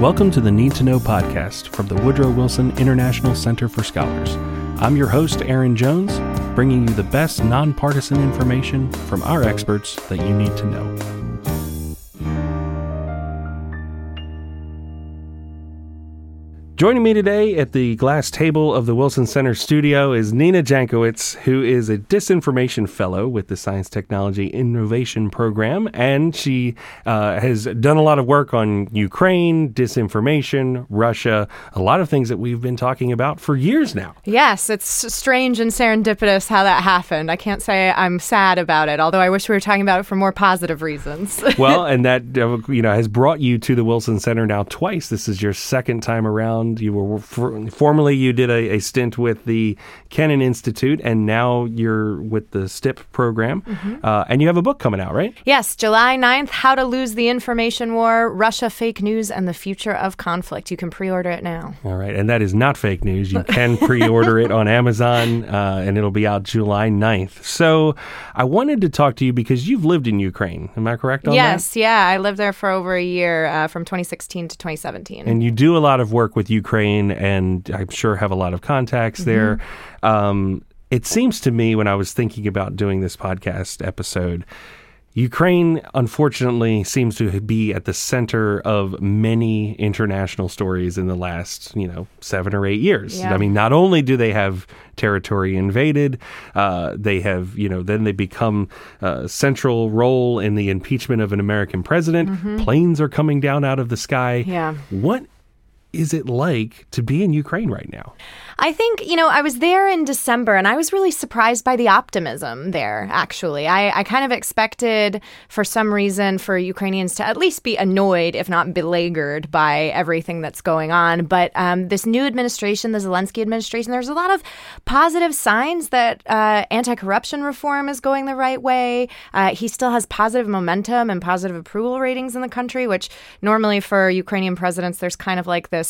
Welcome to the Need to Know podcast from the Woodrow Wilson International Center for Scholars. I'm your host, Aaron Jones, bringing you the best nonpartisan information from our experts that you need to know. Joining me today at the glass table of the Wilson Center studio is Nina Jankowicz, who is a disinformation fellow with the Science Technology Innovation Program, and she uh, has done a lot of work on Ukraine, disinformation, Russia, a lot of things that we've been talking about for years now. Yes, it's strange and serendipitous how that happened. I can't say I'm sad about it, although I wish we were talking about it for more positive reasons. well, and that uh, you know has brought you to the Wilson Center now twice. This is your second time around you were for, formerly you did a, a, stint with the Kennan Institute, and now you're with the STIP program. Mm-hmm. Uh, and you have a book coming out, right? Yes, July 9th How to Lose the Information War Russia, Fake News, and the Future of Conflict. You can pre order it now. All right. And that is not fake news. You can pre order it on Amazon, uh, and it'll be out July 9th. So I wanted to talk to you because you've lived in Ukraine. Am I correct on yes, that? Yes. Yeah. I lived there for over a year uh, from 2016 to 2017. And you do a lot of work with Ukraine, and I'm sure have a lot of contacts mm-hmm. there. Um, it seems to me when I was thinking about doing this podcast episode, Ukraine unfortunately seems to be at the center of many international stories in the last, you know, seven or eight years. Yeah. I mean, not only do they have territory invaded, uh, they have, you know, then they become a central role in the impeachment of an American president. Mm-hmm. Planes are coming down out of the sky. Yeah. What is it like to be in Ukraine right now? I think, you know, I was there in December and I was really surprised by the optimism there, actually. I, I kind of expected, for some reason, for Ukrainians to at least be annoyed, if not beleaguered, by everything that's going on. But um, this new administration, the Zelensky administration, there's a lot of positive signs that uh, anti corruption reform is going the right way. Uh, he still has positive momentum and positive approval ratings in the country, which normally for Ukrainian presidents, there's kind of like this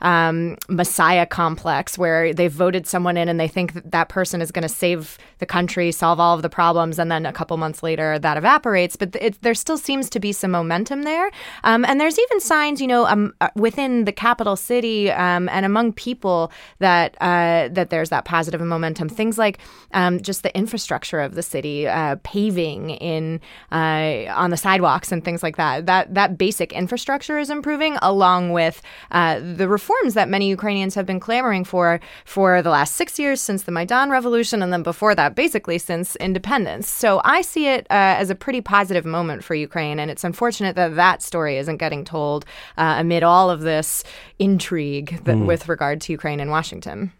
um, messiah complex where they've voted someone in and they think that, that person is going to save the country, solve all of the problems, and then a couple months later that evaporates. But it, there still seems to be some momentum there. Um, and there's even signs, you know, um, uh, within the capital city um, and among people that uh, that there's that positive momentum. Things like um, just the infrastructure of the city, uh, paving in uh, on the sidewalks and things like that. That that basic infrastructure is improving, along with uh, the reforms that many Ukrainians have been clamoring for for the last six years since the Maidan Revolution, and then before that, basically since independence. So I see it uh, as a pretty positive moment for Ukraine, and it's unfortunate that that story isn't getting told uh, amid all of this intrigue that, mm. with regard to Ukraine and Washington.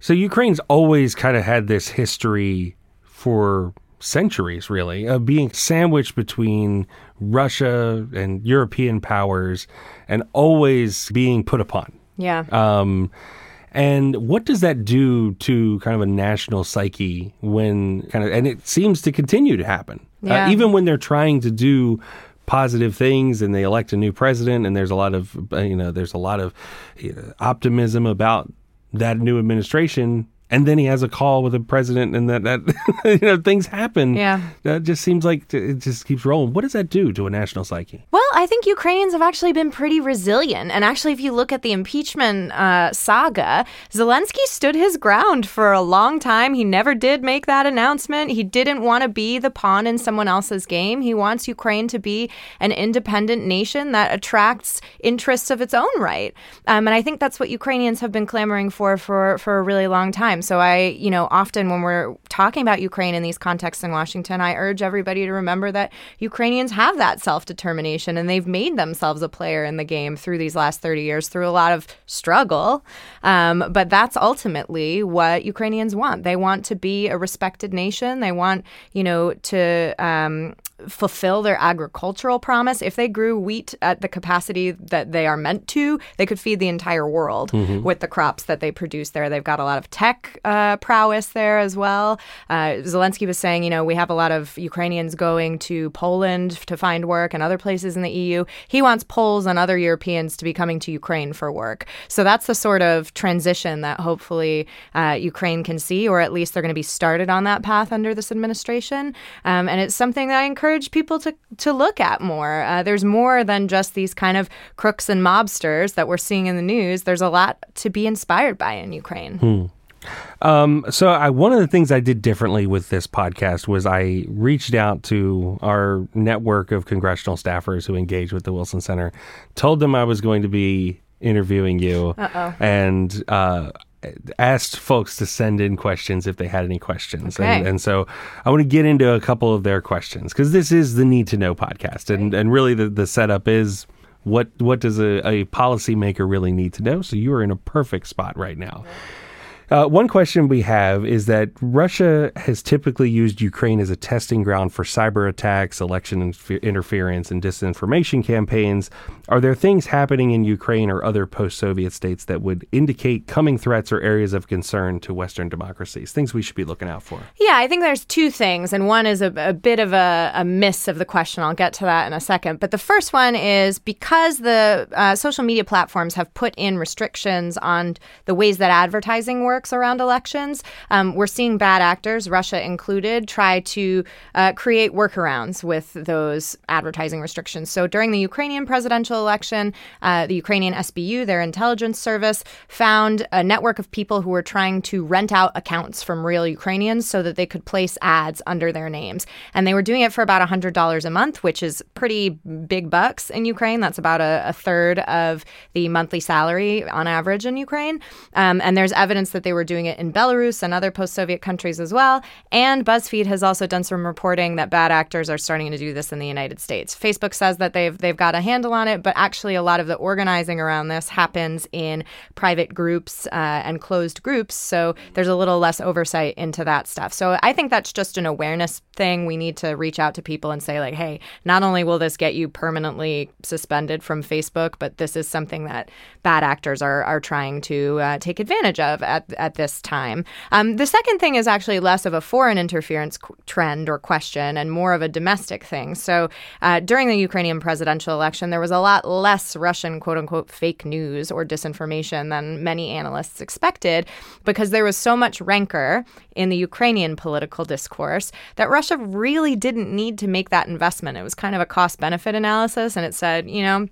So Ukraine's always kind of had this history for centuries, really, of being sandwiched between Russia and European powers and always being put upon. Yeah. Um, and what does that do to kind of a national psyche when kind of, and it seems to continue to happen, uh, yeah. uh, even when they're trying to do positive things and they elect a new president and there's a lot of, uh, you know, there's a lot of you know, optimism about that new administration and then he has a call with the president, and that that you know things happen. Yeah, that just seems like it just keeps rolling. What does that do to a national psyche? Well, I think Ukrainians have actually been pretty resilient, and actually, if you look at the impeachment uh, saga, Zelensky stood his ground for a long time. He never did make that announcement. He didn't want to be the pawn in someone else's game. He wants Ukraine to be an independent nation that attracts interests of its own right, um, and I think that's what Ukrainians have been clamoring for for for a really long time time. So I, you know, often when we're talking about Ukraine in these contexts in Washington, I urge everybody to remember that Ukrainians have that self determination and they've made themselves a player in the game through these last 30 years through a lot of struggle. Um, but that's ultimately what Ukrainians want. They want to be a respected nation. They want, you know, to um, fulfill their agricultural promise. If they grew wheat at the capacity that they are meant to, they could feed the entire world mm-hmm. with the crops that they produce there. They've got a lot of tech uh, prowess there as well. Uh, Zelensky was saying, you know, we have a lot of Ukrainians going to Poland to find work and other places in the EU. He wants Poles and other Europeans to be coming to Ukraine for work. So that's the sort of transition that hopefully uh, Ukraine can see, or at least they're going to be started on that path under this administration. Um, and it's something that I encourage people to, to look at more. Uh, there's more than just these kind of crooks and mobsters that we're seeing in the news. There's a lot to be inspired by in Ukraine. Hmm. Um, so I, one of the things I did differently with this podcast was I reached out to our network of congressional staffers who engage with the Wilson Center, told them I was going to be interviewing you, Uh-oh. and uh, asked folks to send in questions if they had any questions. Okay. And, and so I want to get into a couple of their questions because this is the Need to Know podcast, and and really the the setup is. What what does a, a policymaker really need to know? So you are in a perfect spot right now. Uh, one question we have is that Russia has typically used Ukraine as a testing ground for cyber attacks, election inf- interference, and disinformation campaigns. Are there things happening in Ukraine or other post Soviet states that would indicate coming threats or areas of concern to Western democracies? Things we should be looking out for? Yeah, I think there's two things, and one is a, a bit of a, a, miss of the question. I'll get to that in a second. But the first one is because the uh, social media platforms have put in restrictions on the ways that advertising works around elections. Um, we're seeing bad actors, Russia included, try to uh, create workarounds with those advertising restrictions. So during the Ukrainian presidential election, uh, the Ukrainian SBU, their intelligence service, found a network of people who were trying to rent out accounts from real Ukrainians so that they could place ads under their names. And they were doing it for about $100 a month, which is pretty big bucks in Ukraine. That's about a, a third of the monthly salary on average in Ukraine. Um, and there's evidence that they were doing it in Belarus and other post Soviet countries as well. And BuzzFeed has also done some reporting that bad actors are starting to do this in the United States. Facebook says that they've, they've got a handle on it, but actually, a lot of the organizing around this happens in private groups uh, and closed groups. So there's a little less oversight into that stuff. So I think that's just an awareness thing. We need to reach out to people and say, like, hey, not only will this get you permanently suspended from Facebook, but this is something that bad actors are, are trying to uh, take advantage of at, at this time. Um, the second thing is actually less of a foreign interference qu- trend or question and more of a domestic thing. So uh, during the Ukrainian presidential election, there was a lot less Russian quote unquote fake news or disinformation than many analysts expected because there was so much rancor in the Ukrainian political discourse that Russia really didn't need to make that investment. It was kind of a cost benefit analysis, and it said, you know,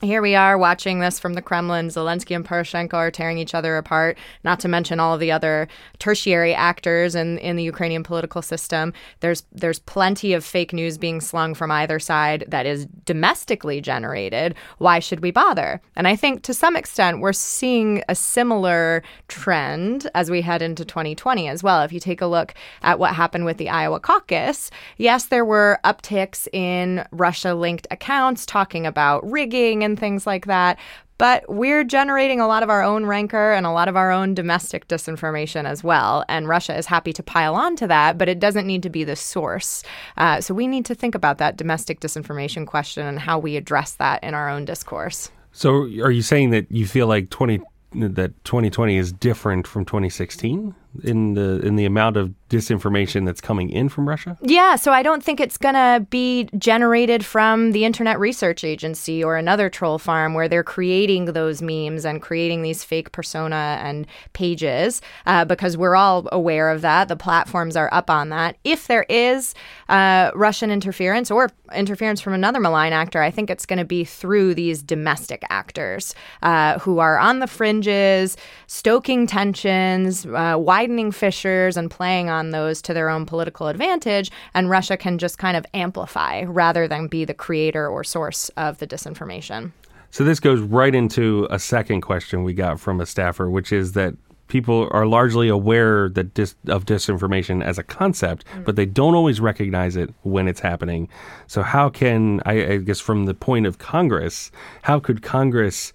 here we are watching this from the Kremlin. Zelensky and Poroshenko are tearing each other apart, not to mention all of the other tertiary actors in, in the Ukrainian political system. There's there's plenty of fake news being slung from either side that is domestically generated. Why should we bother? And I think to some extent we're seeing a similar trend as we head into 2020 as well. If you take a look at what happened with the Iowa caucus, yes, there were upticks in Russia linked accounts talking about rigging and things like that. But we're generating a lot of our own rancor and a lot of our own domestic disinformation as well. And Russia is happy to pile on to that, but it doesn't need to be the source. Uh, so we need to think about that domestic disinformation question and how we address that in our own discourse. So are you saying that you feel like 20 that 2020 is different from 2016 in the in the amount of disinformation that's coming in from Russia? Yeah, so I don't think it's going to be generated from the Internet Research Agency or another troll farm where they're creating those memes and creating these fake persona and pages uh, because we're all aware of that. The platforms are up on that. If there is uh, Russian interference or interference from another malign actor, I think it's going to be through these domestic actors uh, who are on the fringes, stoking tensions, uh, widening fissures, and playing on those to their own political advantage, and Russia can just kind of amplify rather than be the creator or source of the disinformation. So this goes right into a second question we got from a staffer, which is that people are largely aware that dis- of disinformation as a concept, mm. but they don't always recognize it when it's happening. So how can I, I guess from the point of Congress, how could Congress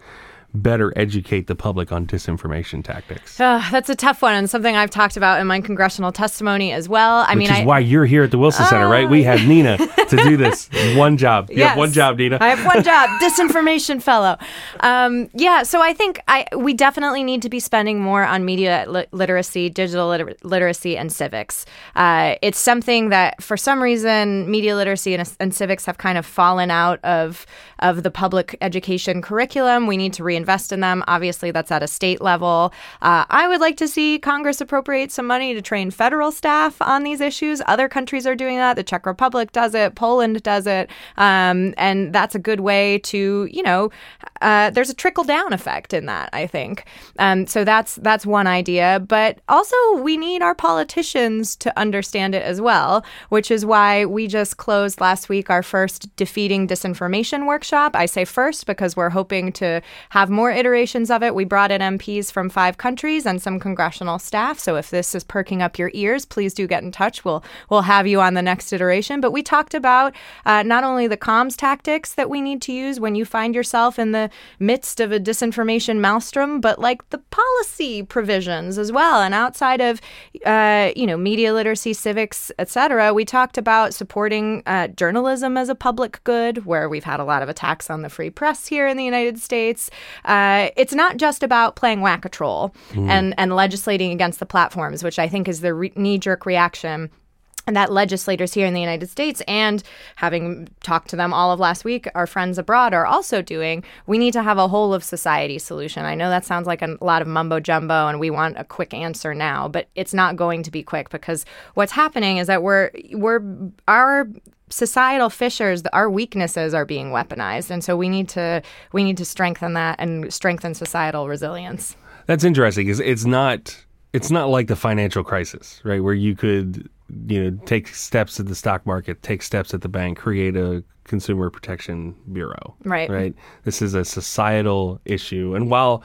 better educate the public on disinformation tactics? Uh, that's a tough one and something I've talked about in my congressional testimony as well. I Which mean, is I, why you're here at the Wilson Center, right? We have Nina to do this one job. You have one job, Nina. I have one job, disinformation fellow. Um, yeah, so I think I we definitely need to be spending more on media li- literacy, digital liter- literacy, and civics. Uh, it's something that, for some reason, media literacy and, and civics have kind of fallen out of of the public education curriculum. We need to reinvest in them. Obviously, that's at a state level. Uh, I would like to see Congress appropriate some money to train federal staff on these issues. Other countries are doing that. The Czech Republic does it. Poland does it. Um, and that's a good way to, you know, uh, there's a trickle down effect in that. I think. Um, so that's that's one idea. But also, we need our politicians to understand it as well, which is why we just closed last week our first defeating disinformation workshop. I say first because we're hoping to have more iterations of it. We brought in MPs from five countries and some congressional staff. So if this is perking up your ears, please do get in touch. We'll we'll have you on the next iteration. But we talked about uh, not only the comms tactics that we need to use when you find yourself in the midst of a disinformation maelstrom, but like the policy provisions as well. And outside of uh, you know media literacy, civics, etc., we talked about supporting uh, journalism as a public good, where we've had a lot of attacks on the free press here in the United States. Uh, it's not just about playing whack a troll and and legislating against the platforms, which I think is the re- knee jerk reaction and that legislators here in the United States and having talked to them all of last week, our friends abroad are also doing, we need to have a whole of society solution. I know that sounds like a lot of mumbo jumbo and we want a quick answer now, but it's not going to be quick because what's happening is that we're we're our societal fissures our weaknesses are being weaponized and so we need to we need to strengthen that and strengthen societal resilience That's interesting. because it's not it's not like the financial crisis, right? Where you could you know take steps at the stock market, take steps at the bank, create a consumer protection bureau, Right. Right. This is a societal issue, and while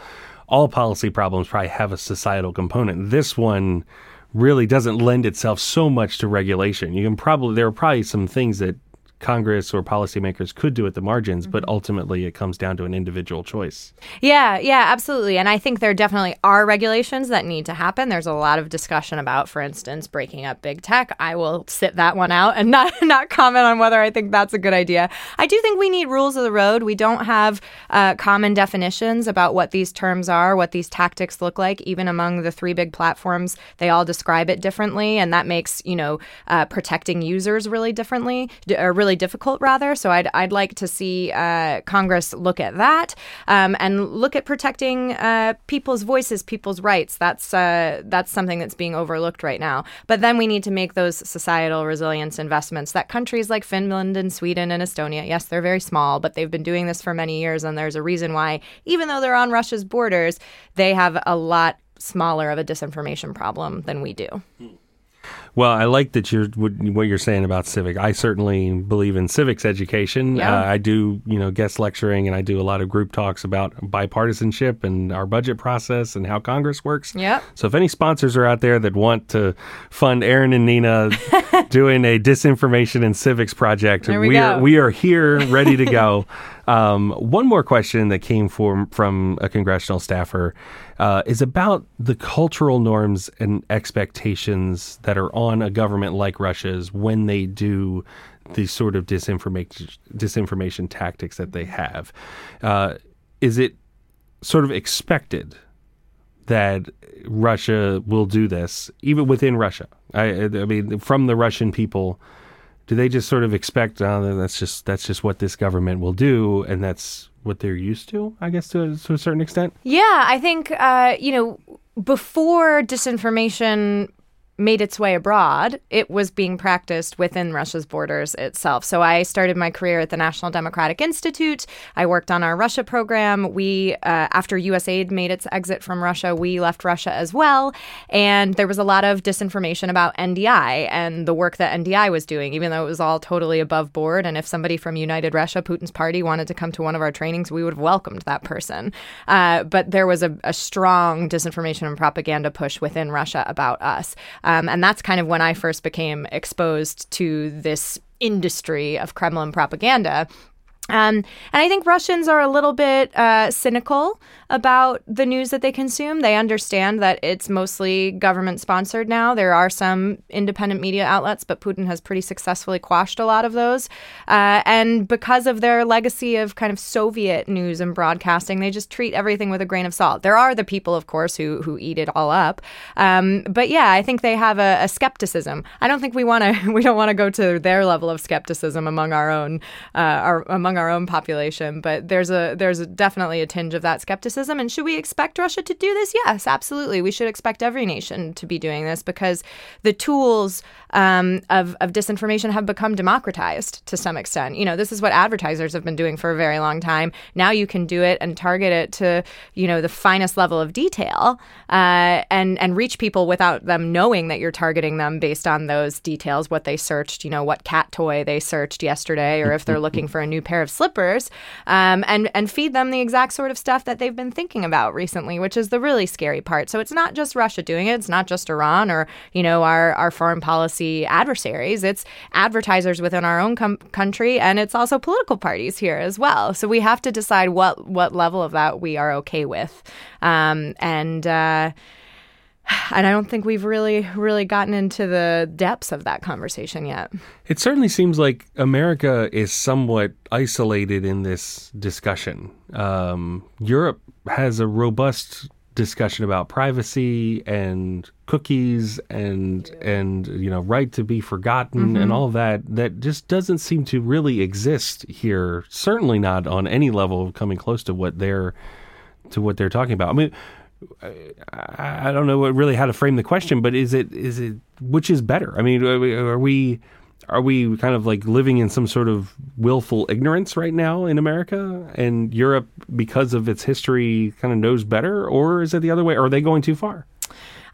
all policy problems probably have a societal component, this one really doesn't lend itself so much to regulation. You can probably there are probably some things that Congress or policymakers could do at the margins, but ultimately it comes down to an individual choice. Yeah, yeah, absolutely. And I think there definitely are regulations that need to happen. There's a lot of discussion about, for instance, breaking up big tech. I will sit that one out and not not comment on whether I think that's a good idea. I do think we need rules of the road. We don't have uh, common definitions about what these terms are, what these tactics look like. Even among the three big platforms, they all describe it differently, and that makes you know uh, protecting users really differently, d- or really difficult rather. So I'd I'd like to see uh, Congress look at that um, and look at protecting uh, people's voices, people's rights. That's uh, that's something that's being overlooked right now. But then we need to make those societal resilience investments that countries like Finland and Sweden and Estonia, yes, they're very small, but they've been doing this for many years, and there's a reason why, even though they're on Russia's borders, they have a lot smaller of a disinformation problem than we do. Well, I like that you're what you're saying about civic. I certainly believe in civics education. Yeah. Uh, I do, you know, guest lecturing, and I do a lot of group talks about bipartisanship and our budget process and how Congress works. Yep. So, if any sponsors are out there that want to fund Aaron and Nina doing a disinformation and civics project, There we we are we are here, ready to go. um, one more question that came from from a congressional staffer uh, is about the cultural norms and expectations that are on a government like Russia's when they do these sort of disinformation disinformation tactics that they have. Uh, is it sort of expected that Russia will do this, even within Russia. I, I mean, from the Russian people, do they just sort of expect oh, that's just that's just what this government will do, and that's what they're used to? I guess to, to a certain extent. Yeah, I think uh, you know before disinformation made its way abroad, it was being practiced within Russia's borders itself. So I started my career at the National Democratic Institute. I worked on our Russia program. We, uh, after USAID made its exit from Russia, we left Russia as well. And there was a lot of disinformation about NDI and the work that NDI was doing, even though it was all totally above board. And if somebody from United Russia, Putin's party, wanted to come to one of our trainings, we would have welcomed that person. Uh, but there was a, a strong disinformation and propaganda push within Russia about us. And that's kind of when I first became exposed to this industry of Kremlin propaganda. Um, and I think Russians are a little bit uh, cynical about the news that they consume. They understand that it's mostly government sponsored now. There are some independent media outlets, but Putin has pretty successfully quashed a lot of those. Uh, and because of their legacy of kind of Soviet news and broadcasting, they just treat everything with a grain of salt. There are the people, of course, who who eat it all up. Um, but yeah, I think they have a, a skepticism. I don't think we want to we don't want to go to their level of skepticism among our own uh, our, among our own population. But there's a there's definitely a tinge of that skepticism. And should we expect Russia to do this? Yes, absolutely. We should expect every nation to be doing this because the tools um, of of disinformation have become democratized to some extent. You know, this is what advertisers have been doing for a very long time. Now you can do it and target it to you know the finest level of detail uh, and and reach people without them knowing that you're targeting them based on those details, what they searched, you know, what cat toy they searched yesterday, or if they're looking for a new pair of slippers, um, and and feed them the exact sort of stuff that they've been thinking about recently, which is the really scary part. So it's not just Russia doing it; it's not just Iran or you know our our foreign policy adversaries. It's advertisers within our own com- country, and it's also political parties here as well. So we have to decide what what level of that we are okay with, um, and. Uh, and I don't think we've really, really gotten into the depths of that conversation yet. It certainly seems like America is somewhat isolated in this discussion. Um, Europe has a robust discussion about privacy and cookies and and you know right to be forgotten mm-hmm. and all that that just doesn't seem to really exist here certainly not on any level coming close to what they're to what they're talking about i mean I, don't know what really how to frame the question, but is it is it which is better? I mean, are we are we kind of like living in some sort of willful ignorance right now in America and Europe because of its history kind of knows better, or is it the other way? Are they going too far?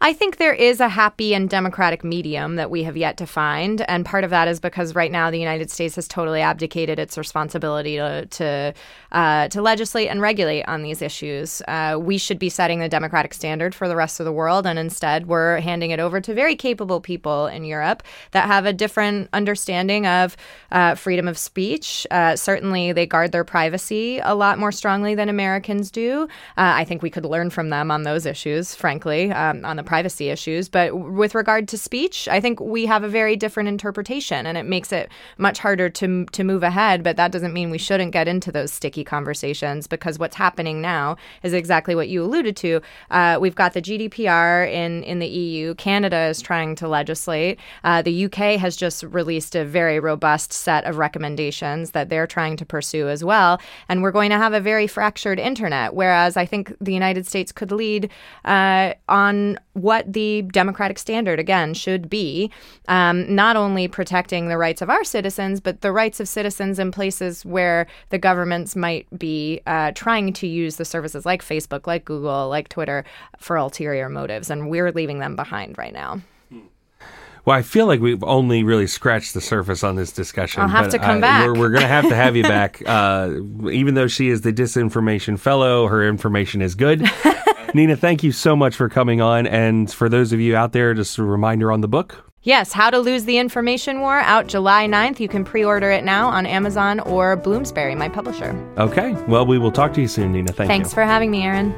I think there is a happy and democratic medium that we have yet to find. And part of that is because right now the United States has totally abdicated its responsibility to, to, uh, to legislate and regulate on these issues. Uh, we should be setting the democratic standard for the rest of the world. And instead, we're handing it over to very capable people in Europe that have a different understanding of uh, freedom of speech. Uh, certainly, they guard their privacy a lot more strongly than Americans do. Uh, I think we could learn from them on those issues, frankly, um, on the privacy issues. But with regard to speech, I think we have a very different interpretation, and it makes it much harder to to move ahead. But that doesn't mean we shouldn't get into those sticky conversations because what's happening now is exactly what you alluded to. Uh, we've got the GDPR in in the EU. Canada is trying to legislate. Uh, the UK has just released a very robust set of recommendations that they're trying to pursue as well. And we're going to have a very fractured internet. Whereas I think the United States could lead uh, on what the democratic standard, again, should be, um, not only protecting the rights of our citizens, but the rights of citizens in places where the governments might be uh, trying to use the services like Facebook, like Google, like Twitter for ulterior motives. And we're leaving them behind right now. Well, I feel like we've only really scratched the surface on this discussion. I'll have to come back. We're, we're going to have to have you back. Uh, even though she is the disinformation fellow, her information is good. Nina, thank you so much for coming on. And for those of you out there, just a reminder on the book. Yes, How to Lose the Information War out July 9th. You can pre order it now on Amazon or Bloomsbury, my publisher. Okay. Well, we will talk to you soon, Nina. Thank Thanks you. for having me, Aaron.